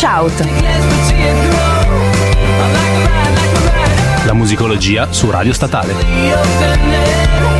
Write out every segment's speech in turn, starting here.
Shout. La musicologia su Radio Statale.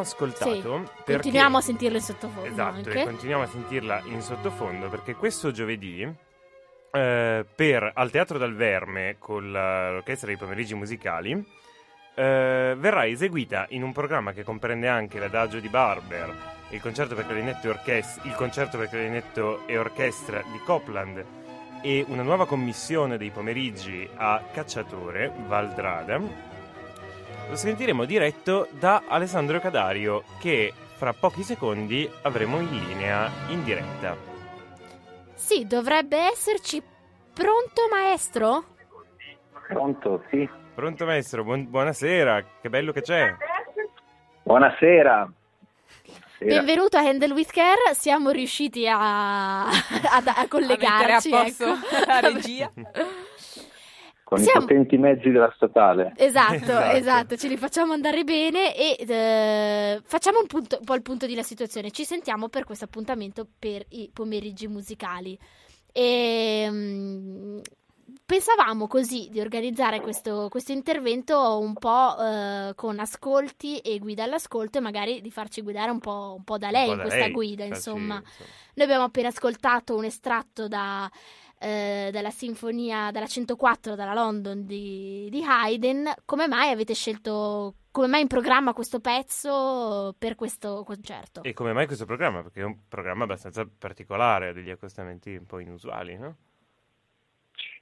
Ascoltato sì, perché... Continuiamo a sentirla in sottofondo Esatto, anche. continuiamo a sentirla in sottofondo perché questo giovedì eh, per Al Teatro dal Verme con l'Orchestra dei Pomeriggi Musicali eh, verrà eseguita in un programma che comprende anche l'Adagio di Barber, il concerto per clarinetto e, orchestra, il concerto per clarinetto e orchestra di Copland e una nuova commissione dei pomeriggi a Cacciatore, Valdrada lo sentiremo diretto da Alessandro Cadario che fra pochi secondi avremo in linea in diretta. Sì, dovrebbe esserci. Pronto maestro? Pronto, sì. Pronto maestro, buon- buonasera, che bello che c'è. Buonasera. Benvenuto a Handle with Care, siamo riusciti a, a, a collegarci. A posto ecco. la regia. con Siamo... i potenti mezzi della statale. Esatto, esatto, esatto, ce li facciamo andare bene e eh, facciamo un, punto, un po' il punto della situazione. Ci sentiamo per questo appuntamento per i pomeriggi musicali. E, um, pensavamo così di organizzare questo, questo intervento un po' eh, con ascolti e guida all'ascolto e magari di farci guidare un po', un po da lei po in questa lei, guida, insomma. insomma. Noi abbiamo appena ascoltato un estratto da eh, dalla sinfonia, dalla 104 dalla London di, di Haydn, come mai avete scelto come mai in programma questo pezzo per questo concerto? E come mai questo programma? Perché è un programma abbastanza particolare, ha degli accostamenti un po' inusuali, no?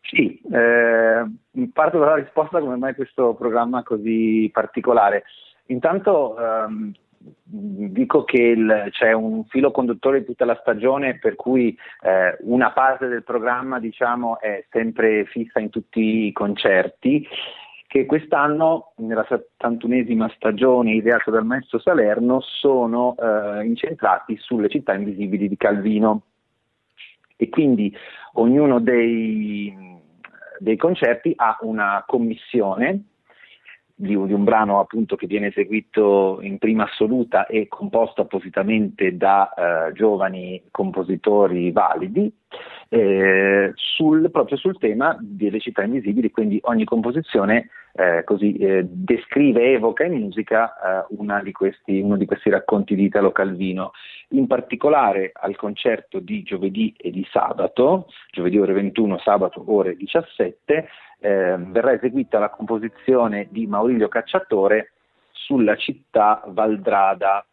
Sì, eh, parto dalla risposta come mai questo programma così particolare. Intanto ehm, dico che il, c'è un filo conduttore di tutta la stagione per cui eh, una parte del programma diciamo, è sempre fissa in tutti i concerti che quest'anno nella 71esima stagione ideata dal maestro Salerno sono eh, incentrati sulle città invisibili di Calvino. E quindi ognuno dei, dei concerti ha una commissione di, un brano appunto che viene eseguito in prima assoluta e composto appositamente da eh, giovani compositori validi eh, sul, proprio sul tema delle città invisibili, quindi ogni composizione eh, così, eh, descrive, evoca in musica eh, di questi, uno di questi racconti di Italo Calvino. In particolare al concerto di giovedì e di sabato, giovedì ore 21, sabato ore 17, eh, verrà eseguita la composizione di Maurilio Cacciatore sulla città Valdrada,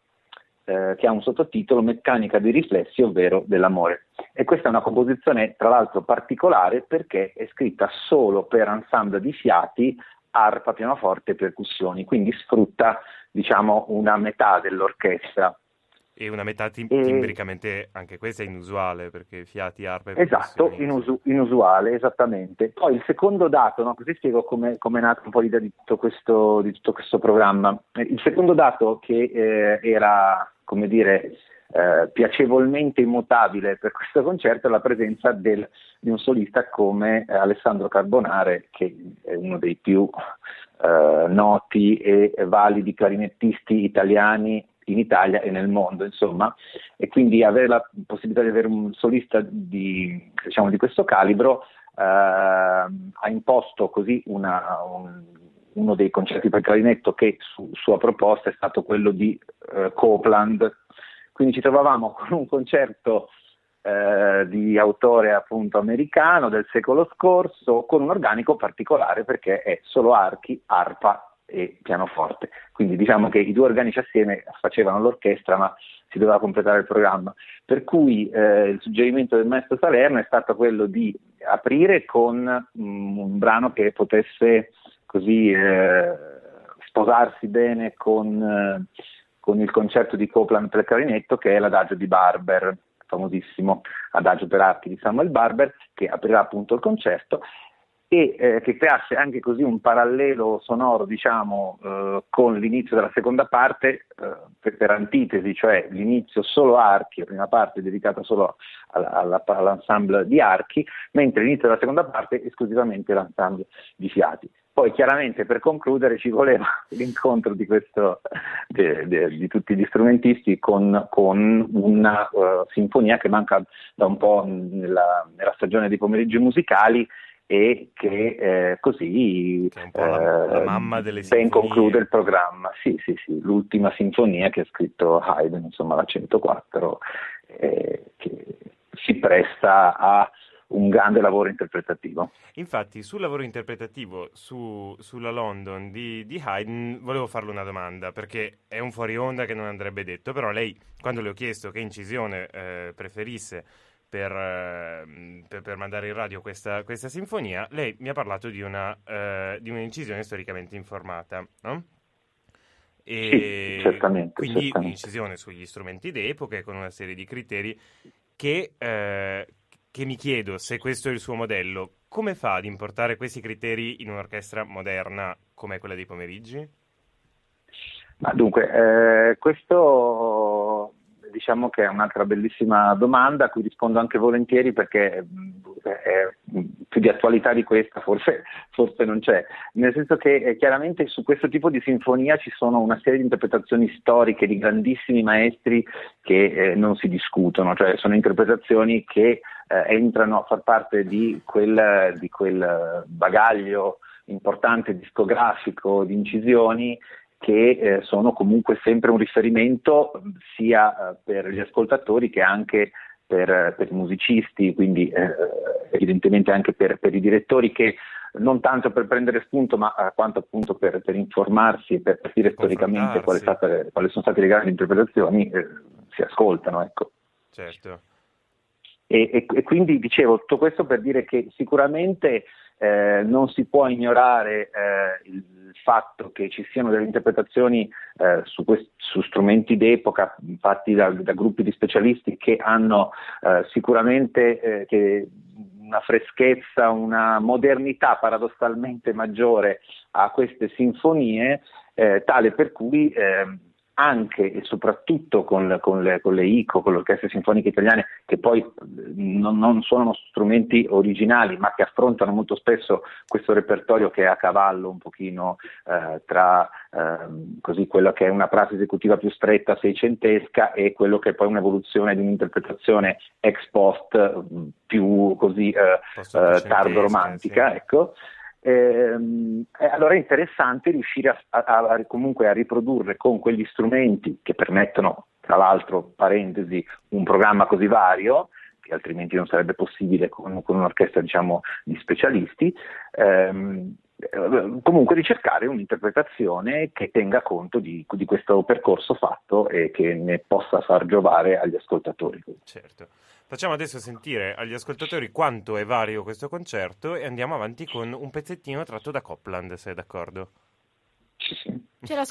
eh, che ha un sottotitolo Meccanica dei riflessi, ovvero dell'amore. E questa è una composizione, tra l'altro, particolare perché è scritta solo per ensemble di fiati, arpa, pianoforte e percussioni, quindi sfrutta diciamo, una metà dell'orchestra. E una metà tim- timbricamente anche questa è inusuale perché fiati, arpe Esatto, inusu- inusuale, esattamente. Poi il secondo dato, no? così spiego come è nata un po' l'idea di tutto questo, di tutto questo programma. Il secondo dato che eh, era, come dire, eh, piacevolmente immutabile per questo concerto è la presenza del, di un solista come eh, Alessandro Carbonare, che è uno dei più eh, noti e validi clarinettisti italiani in Italia e nel mondo, insomma, e quindi avere la possibilità di avere un solista di, diciamo, di questo calibro eh, ha imposto così una, un, uno dei concerti per clarinetto che su sua proposta è stato quello di eh, Copland. Quindi ci trovavamo con un concerto eh, di autore appunto americano del secolo scorso con un organico particolare perché è solo archi, arpa e pianoforte. Quindi diciamo che i due organici assieme facevano l'orchestra, ma si doveva completare il programma. Per cui eh, il suggerimento del maestro Salerno è stato quello di aprire con mm, un brano che potesse così eh, sposarsi bene con, eh, con, il concerto di Copland per clarinetto, che è l'adagio di Barber famosissimo adagio per archi di Samuel Barber, che aprirà appunto il concerto, e eh, che creasse anche così un parallelo sonoro diciamo, eh, con l'inizio della seconda parte eh, per, per, antitesi, cioè l'inizio solo archi, la prima parte dedicata solo alla, alla, all'ensemble di archi, mentre l'inizio della seconda parte esclusivamente l'ensemble di fiati. Poi chiaramente per concludere ci voleva l'incontro di, questo, de, de, di tutti gli strumentisti con, con una uh, sinfonia che manca da un po' nella, nella stagione dei pomeriggi musicali e che eh, così che la, la, mamma delle ben conclude il programma. Sì, sì, sì, l'ultima sinfonia che ha scritto Haydn, insomma la 104, eh, che si presta a un grande lavoro interpretativo. Infatti, sul lavoro interpretativo su, sulla London di, di, Haydn volevo farle una domanda, perché è un fuori onda che non andrebbe detto, però lei, quando le ho chiesto che incisione eh, preferisse per, eh, per, per, mandare in radio questa, questa, sinfonia, lei mi ha parlato di, una, eh, di un'incisione storicamente informata, no? E sì, certamente. Quindi certamente. un'incisione sugli strumenti d'epoca con una serie di criteri che, eh, che mi chiedo se questo è il suo modello, come fa ad importare questi criteri in un'orchestra moderna come quella dei pomeriggi? Ma dunque, eh, questo diciamo che è un'altra bellissima domanda a cui rispondo anche volentieri perché eh, più di attualità di questa forse, forse, non c'è, nel senso che eh, chiaramente su questo tipo di sinfonia ci sono una serie di interpretazioni storiche di grandissimi maestri che eh, non si discutono, cioè sono interpretazioni che eh, entrano a far parte di quel, di quel bagaglio importante discografico di incisioni che eh, sono comunque sempre un riferimento sia eh, per gli ascoltatori che anche per, per i musicisti, quindi eh, evidentemente anche per, per, i direttori che non tanto per prendere spunto, ma eh, quanto appunto per, per informarsi e per capire storicamente quali, state, quali, sono state le grandi interpretazioni, eh, si ascoltano. Ecco. Certo. E, e, e, quindi dicevo tutto questo per dire che sicuramente eh, non si può ignorare eh, il fatto che ci siano delle interpretazioni eh, su, quest- su, strumenti d'epoca fatti da, da, gruppi di specialisti che hanno eh, sicuramente eh, che una freschezza, una modernità paradossalmente maggiore a queste sinfonie, eh, tale per cui anche e soprattutto con, con, le, con, le, ICO, con le orchestre sinfoniche italiane, che poi non, non, sono strumenti originali, ma che affrontano molto spesso questo repertorio che è a cavallo un pochino eh, tra eh, così quella che è una prassi esecutiva più stretta, seicentesca, e quello che è poi un'evoluzione di un'interpretazione ex post più così eh, eh tardo romantica. Sì. Ecco. Ehm, allora è interessante riuscire a, a, a, comunque a riprodurre con quegli strumenti che permettono, tra l'altro, parentesi, un programma così vario, che altrimenti non sarebbe possibile con, con un'orchestra diciamo, di specialisti, ehm, comunque ricercare un'interpretazione che tenga conto di, di, questo percorso fatto e che ne possa far giovare agli ascoltatori. Certo. Facciamo adesso sentire agli ascoltatori quanto è vario questo concerto e andiamo avanti con un pezzettino tratto da Copland, se è d'accordo. Sì, sì. Ce lo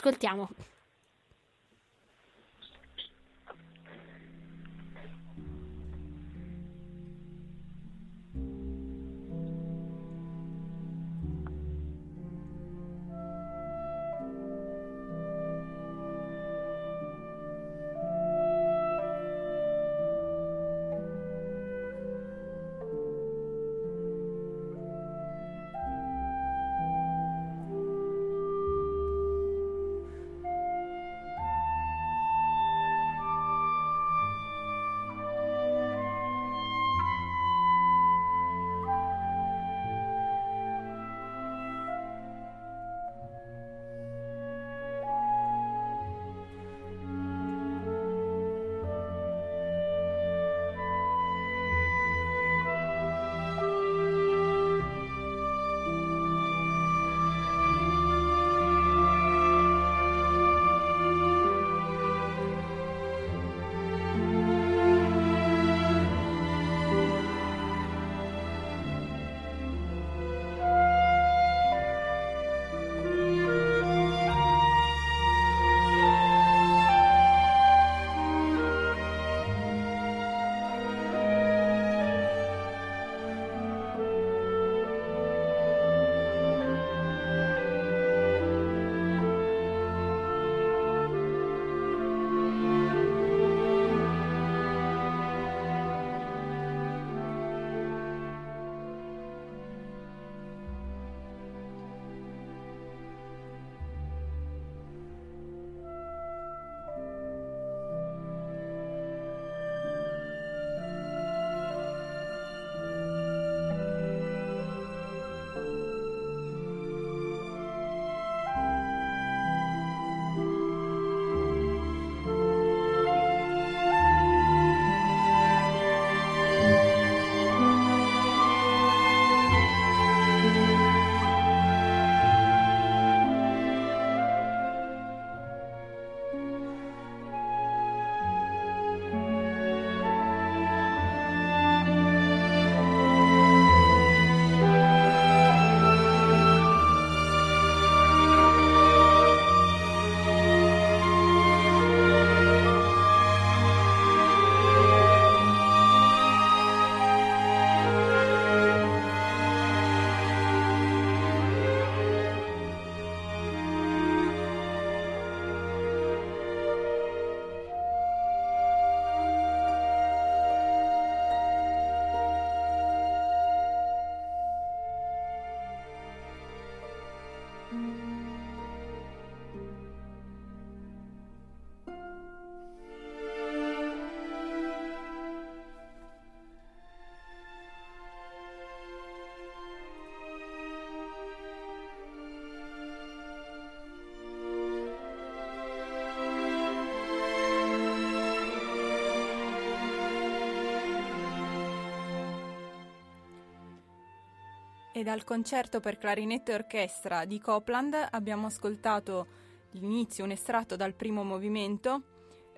dal concerto per clarinetto e orchestra di Copland abbiamo ascoltato l'inizio, un estratto dal primo movimento,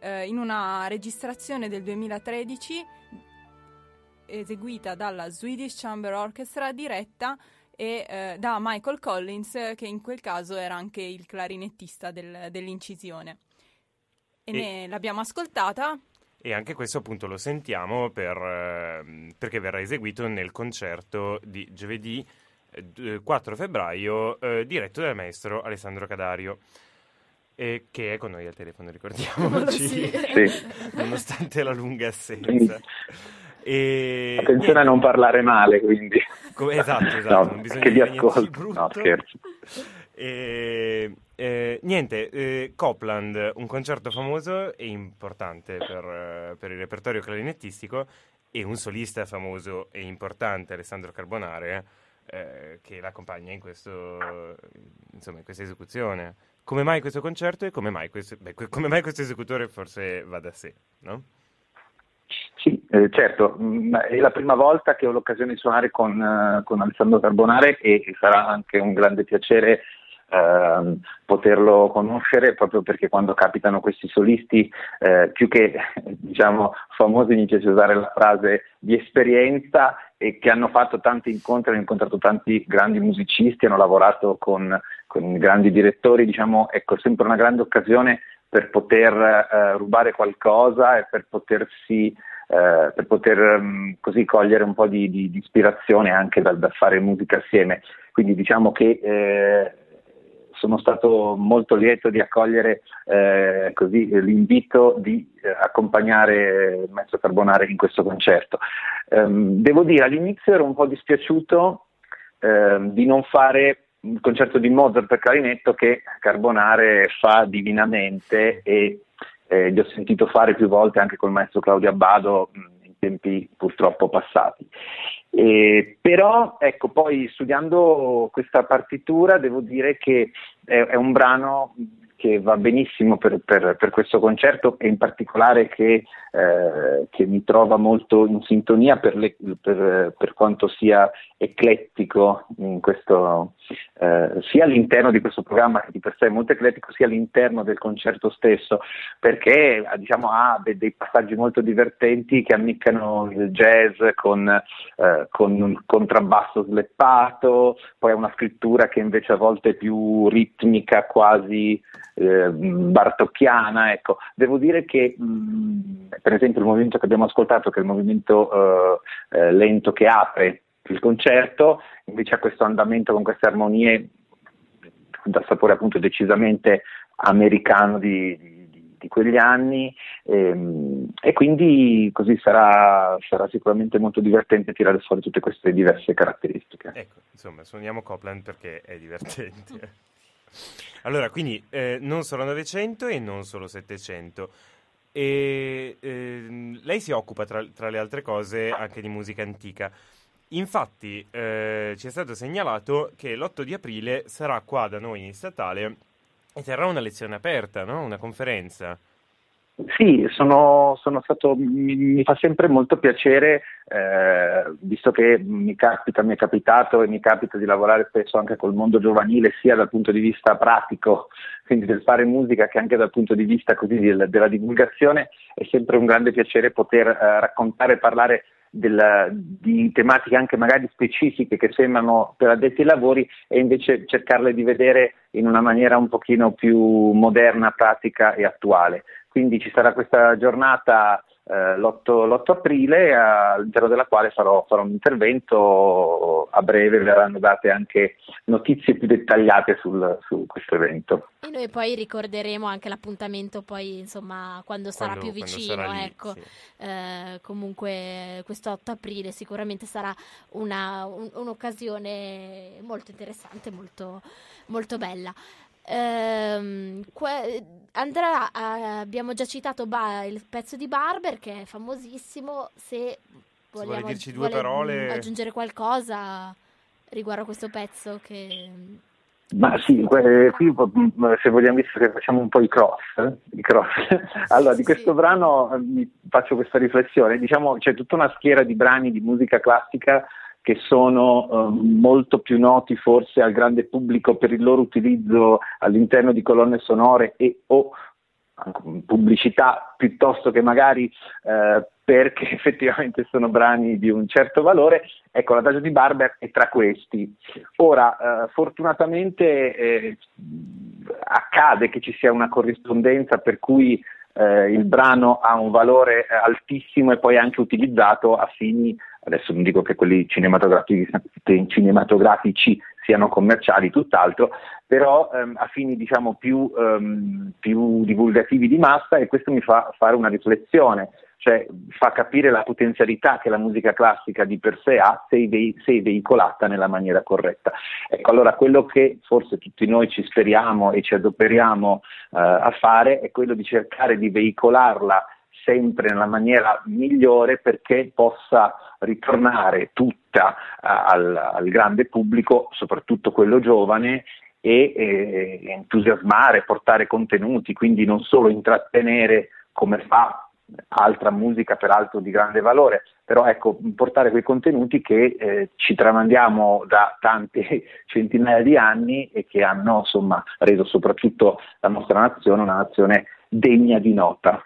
eh, in una registrazione del 2013 eseguita dalla Swedish Chamber Orchestra diretta e eh, da Michael Collins, che in quel caso era anche il clarinettista del, dell'incisione. E, e ne l'abbiamo ascoltata. E anche questo appunto lo sentiamo per, eh, perché verrà eseguito nel concerto di giovedì 4 eh, febbraio eh, diretto dal maestro Alessandro Cadario. E che è con noi al telefono, ricordiamoci, Sì. Nonostante la lunga assenza. E... Attenzione a non parlare male, quindi. Come- esatto, esatto, No, non bisogna che vi dire niente di ascolto. brutto. No, scherzo. E, eh, niente, eh, Copland, un concerto famoso e importante per, eh, per il repertorio clarinettistico e un solista famoso e importante, Alessandro Carbonare, eh, che l'accompagna in, questo, insomma, in questa esecuzione. Come mai questo concerto e come mai questo, beh, come mai questo esecutore forse va da sé, no? Sì, eh, certo, mh, è la prima volta che ho l'occasione di suonare con, eh, con Alessandro Carbonare e sarà anche un grande piacere ehm, poterlo conoscere proprio perché quando capitano questi solisti, eh, più che diciamo famosi, mi piace usare la frase di esperienza e che hanno fatto tanti incontri, hanno incontrato tanti grandi musicisti, hanno lavorato con, con grandi direttori, diciamo, ecco, sempre una grande occasione per poter eh, rubare qualcosa e per potersi eh, per poter mh, così cogliere un po' di, di- di ispirazione anche dal, dal fare musica assieme. Quindi diciamo che eh, sono stato molto lieto di accogliere eh, così, eh, l'invito di eh, accompagnare il maestro Carbonare in questo concerto. Ehm, devo dire, all'inizio ero un po' dispiaciuto ehm, di non fare il concerto di Mozart per clarinetto che Carbonare fa divinamente e eh, li ho sentito fare più volte anche col maestro Claudio Abbado tempi purtroppo passati. E, però, ecco, poi studiando questa partitura devo dire che è, è un brano che va benissimo per, per- per questo concerto e in particolare che, eh, che mi trova molto in sintonia per, le- per quanto sia eclettico in questo, eh, sia all'interno di questo programma che di per sé è molto eclettico, sia all'interno del concerto stesso, perché eh, diciamo, ha de- dei passaggi molto divertenti che ammiccano il jazz con, eh, con un contrabbasso sleppato, poi ha una scrittura che invece a volte è più ritmica, quasi eh, bartocchiana. Ecco. Devo dire che mh, per esempio il movimento che abbiamo ascoltato, che è il movimento eh, lento che apre il concerto, invece ha questo andamento con queste armonie da sapore appunto decisamente americano di, di- di- quegli anni ehm, e quindi così sarà, sarà sicuramente molto divertente tirare fuori tutte queste diverse caratteristiche. Ecco, insomma, suoniamo Copland perché è divertente. Allora, quindi eh, non solo 900 e non solo 700. E ehm, lei si occupa, tra, tra le altre cose, anche di musica antica. Infatti, eh, ci è stato segnalato che l'8 di aprile sarà qua da noi in statale e terrà una lezione aperta, no? Una conferenza. Sì, sono, sono stato, mi, mi fa sempre molto piacere, eh, visto che mi capita, mi è capitato e mi capita di lavorare spesso anche col mondo giovanile, sia dal punto di vista pratico, quindi del fare musica, che anche dal punto di vista così del- della divulgazione, è sempre un grande piacere poter eh, raccontare e parlare del- di tematiche anche magari specifiche che sembrano per addetti ai lavori e invece cercarle di vedere in una maniera un pochino più moderna, pratica e attuale. Quindi ci sarà questa giornata eh, l'8, l'8 aprile all'interno della quale farò, farò un intervento, a breve verranno date anche notizie più dettagliate sul- su questo evento. E noi poi ricorderemo anche l'appuntamento poi, insomma, quando sarà Quando- più quando vicino, sarà lì, ecco. sì. Eh, comunque questo 8 aprile sicuramente sarà una- un- un'occasione molto interessante, molto, molto bella. Ehm, que- Andrea, eh, abbiamo già citato Ba- il pezzo di Barber che è famosissimo. Se vuole vogliamo dirci due vuole, parole- mm, aggiungere qualcosa riguardo a questo pezzo che Ma sì, que- qui mm, se vogliamo visto che facciamo un po' i cross, eh, i cross. allora di Sì. questo brano eh, mi faccio questa riflessione, diciamo c'è tutta una schiera di brani di musica classica che sono eh, molto più noti forse al grande pubblico per il loro utilizzo all'interno di colonne sonore e o pubblicità piuttosto che magari eh, perché effettivamente sono brani di un certo valore. Ecco, l'adagio di Barber è tra questi. Ora, eh, fortunatamente eh, accade che ci sia una corrispondenza per cui eh, il brano ha un valore altissimo e poi anche utilizzato a fini, adesso non dico che quelli cinematografici, cinematografici siano commerciali, tutt'altro, però ehm, a fini diciamo più, ehm, più divulgativi di massa e questo mi fa fare una riflessione cioè fa capire la potenzialità che la musica classica di per sé ha se, ve- se veicolata nella maniera corretta. Ecco, allora quello che forse tutti noi ci speriamo e ci adoperiamo eh, a fare è quello di cercare di veicolarla sempre nella maniera migliore perché possa ritornare tutta uh, al, al, grande pubblico, soprattutto quello giovane, e eh, entusiasmare, portare contenuti, quindi non solo intrattenere come fa altra musica peraltro di grande valore, però ecco, portare quei contenuti che eh, ci tramandiamo da tante centinaia di anni e che hanno insomma reso soprattutto la nostra nazione una nazione degna di nota.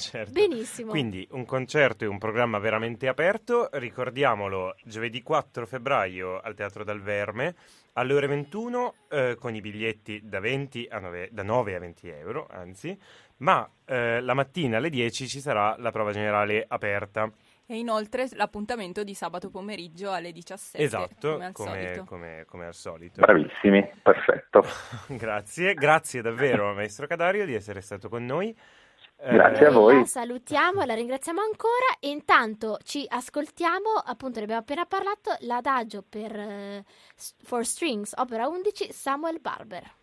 Certo. Benissimo. Quindi un concerto e un programma veramente aperto, ricordiamolo, giovedì 4 febbraio al Teatro dal Verme alle ore 21 eh, con i biglietti da, 9, da 9 a 20 euro, anzi, ma eh, la mattina alle 10 ci sarà la prova generale aperta. E inoltre l'appuntamento di sabato pomeriggio alle 17. Esatto, come al, come, come, come al solito. Bravissimi, perfetto. grazie, grazie davvero maestro Cadario di essere stato con noi. Grazie a voi. La salutiamo, la ringraziamo ancora e intanto ci ascoltiamo, appunto ne abbiamo appena parlato, l'adagio per uh, For Strings, opera 11, Samuel Barber.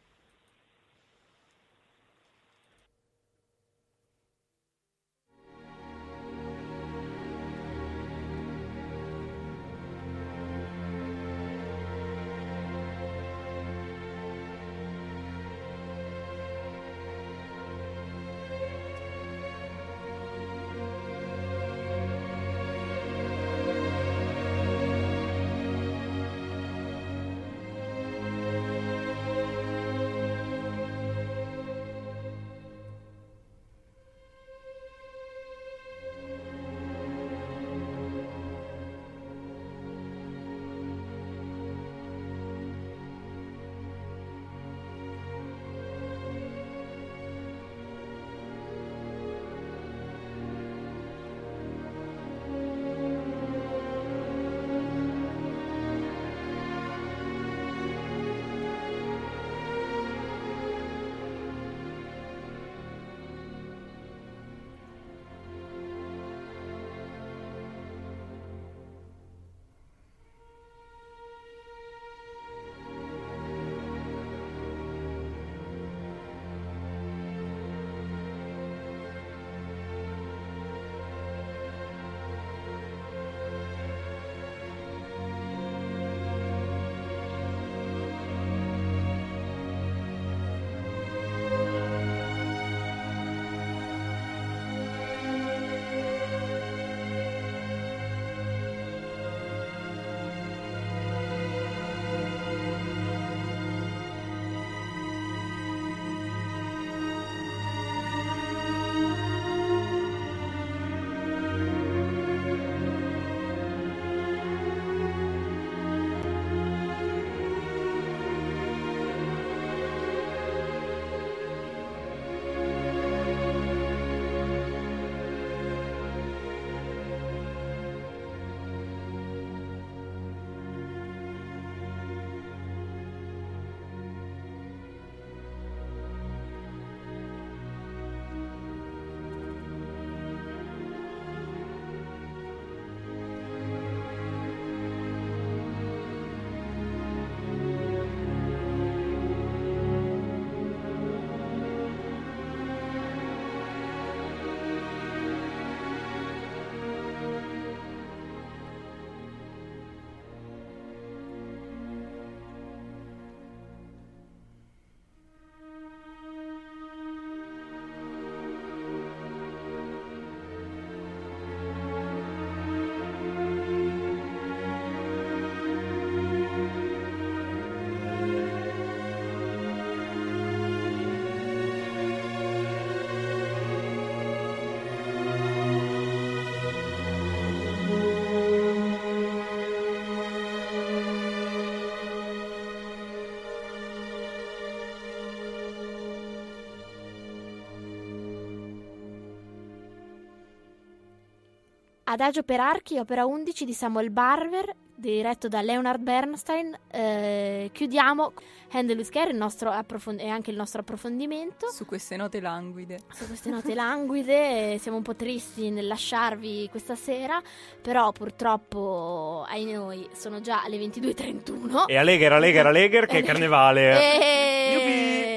Adagio per archi, opera 11 di Samuel Barber, diretto da Leonard Bernstein. Eh, chiudiamo Handle with Care il nostro approfond- e anche il nostro approfondimento. Su queste note languide. Su queste note languide, eh, siamo un po' tristi nel lasciarvi questa sera, però purtroppo ai noi sono già le 22.31. E Allegher, Allegher, Allegher, che è carnevale. E...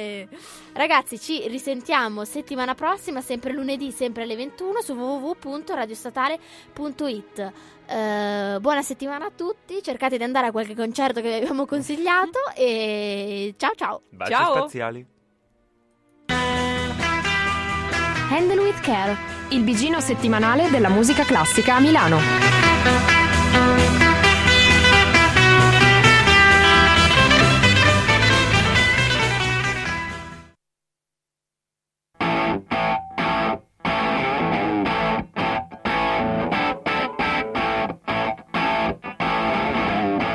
Ragazzi, ci risentiamo settimana prossima, sempre lunedì, sempre alle 21 su www.radiostatale.it. Eh, buona settimana a tutti, cercate di andare a qualche concerto che vi abbiamo consigliato e ciao ciao. Baci Ciao. spaziali. Handle with Care, il bigino settimanale della musica classica a Milano.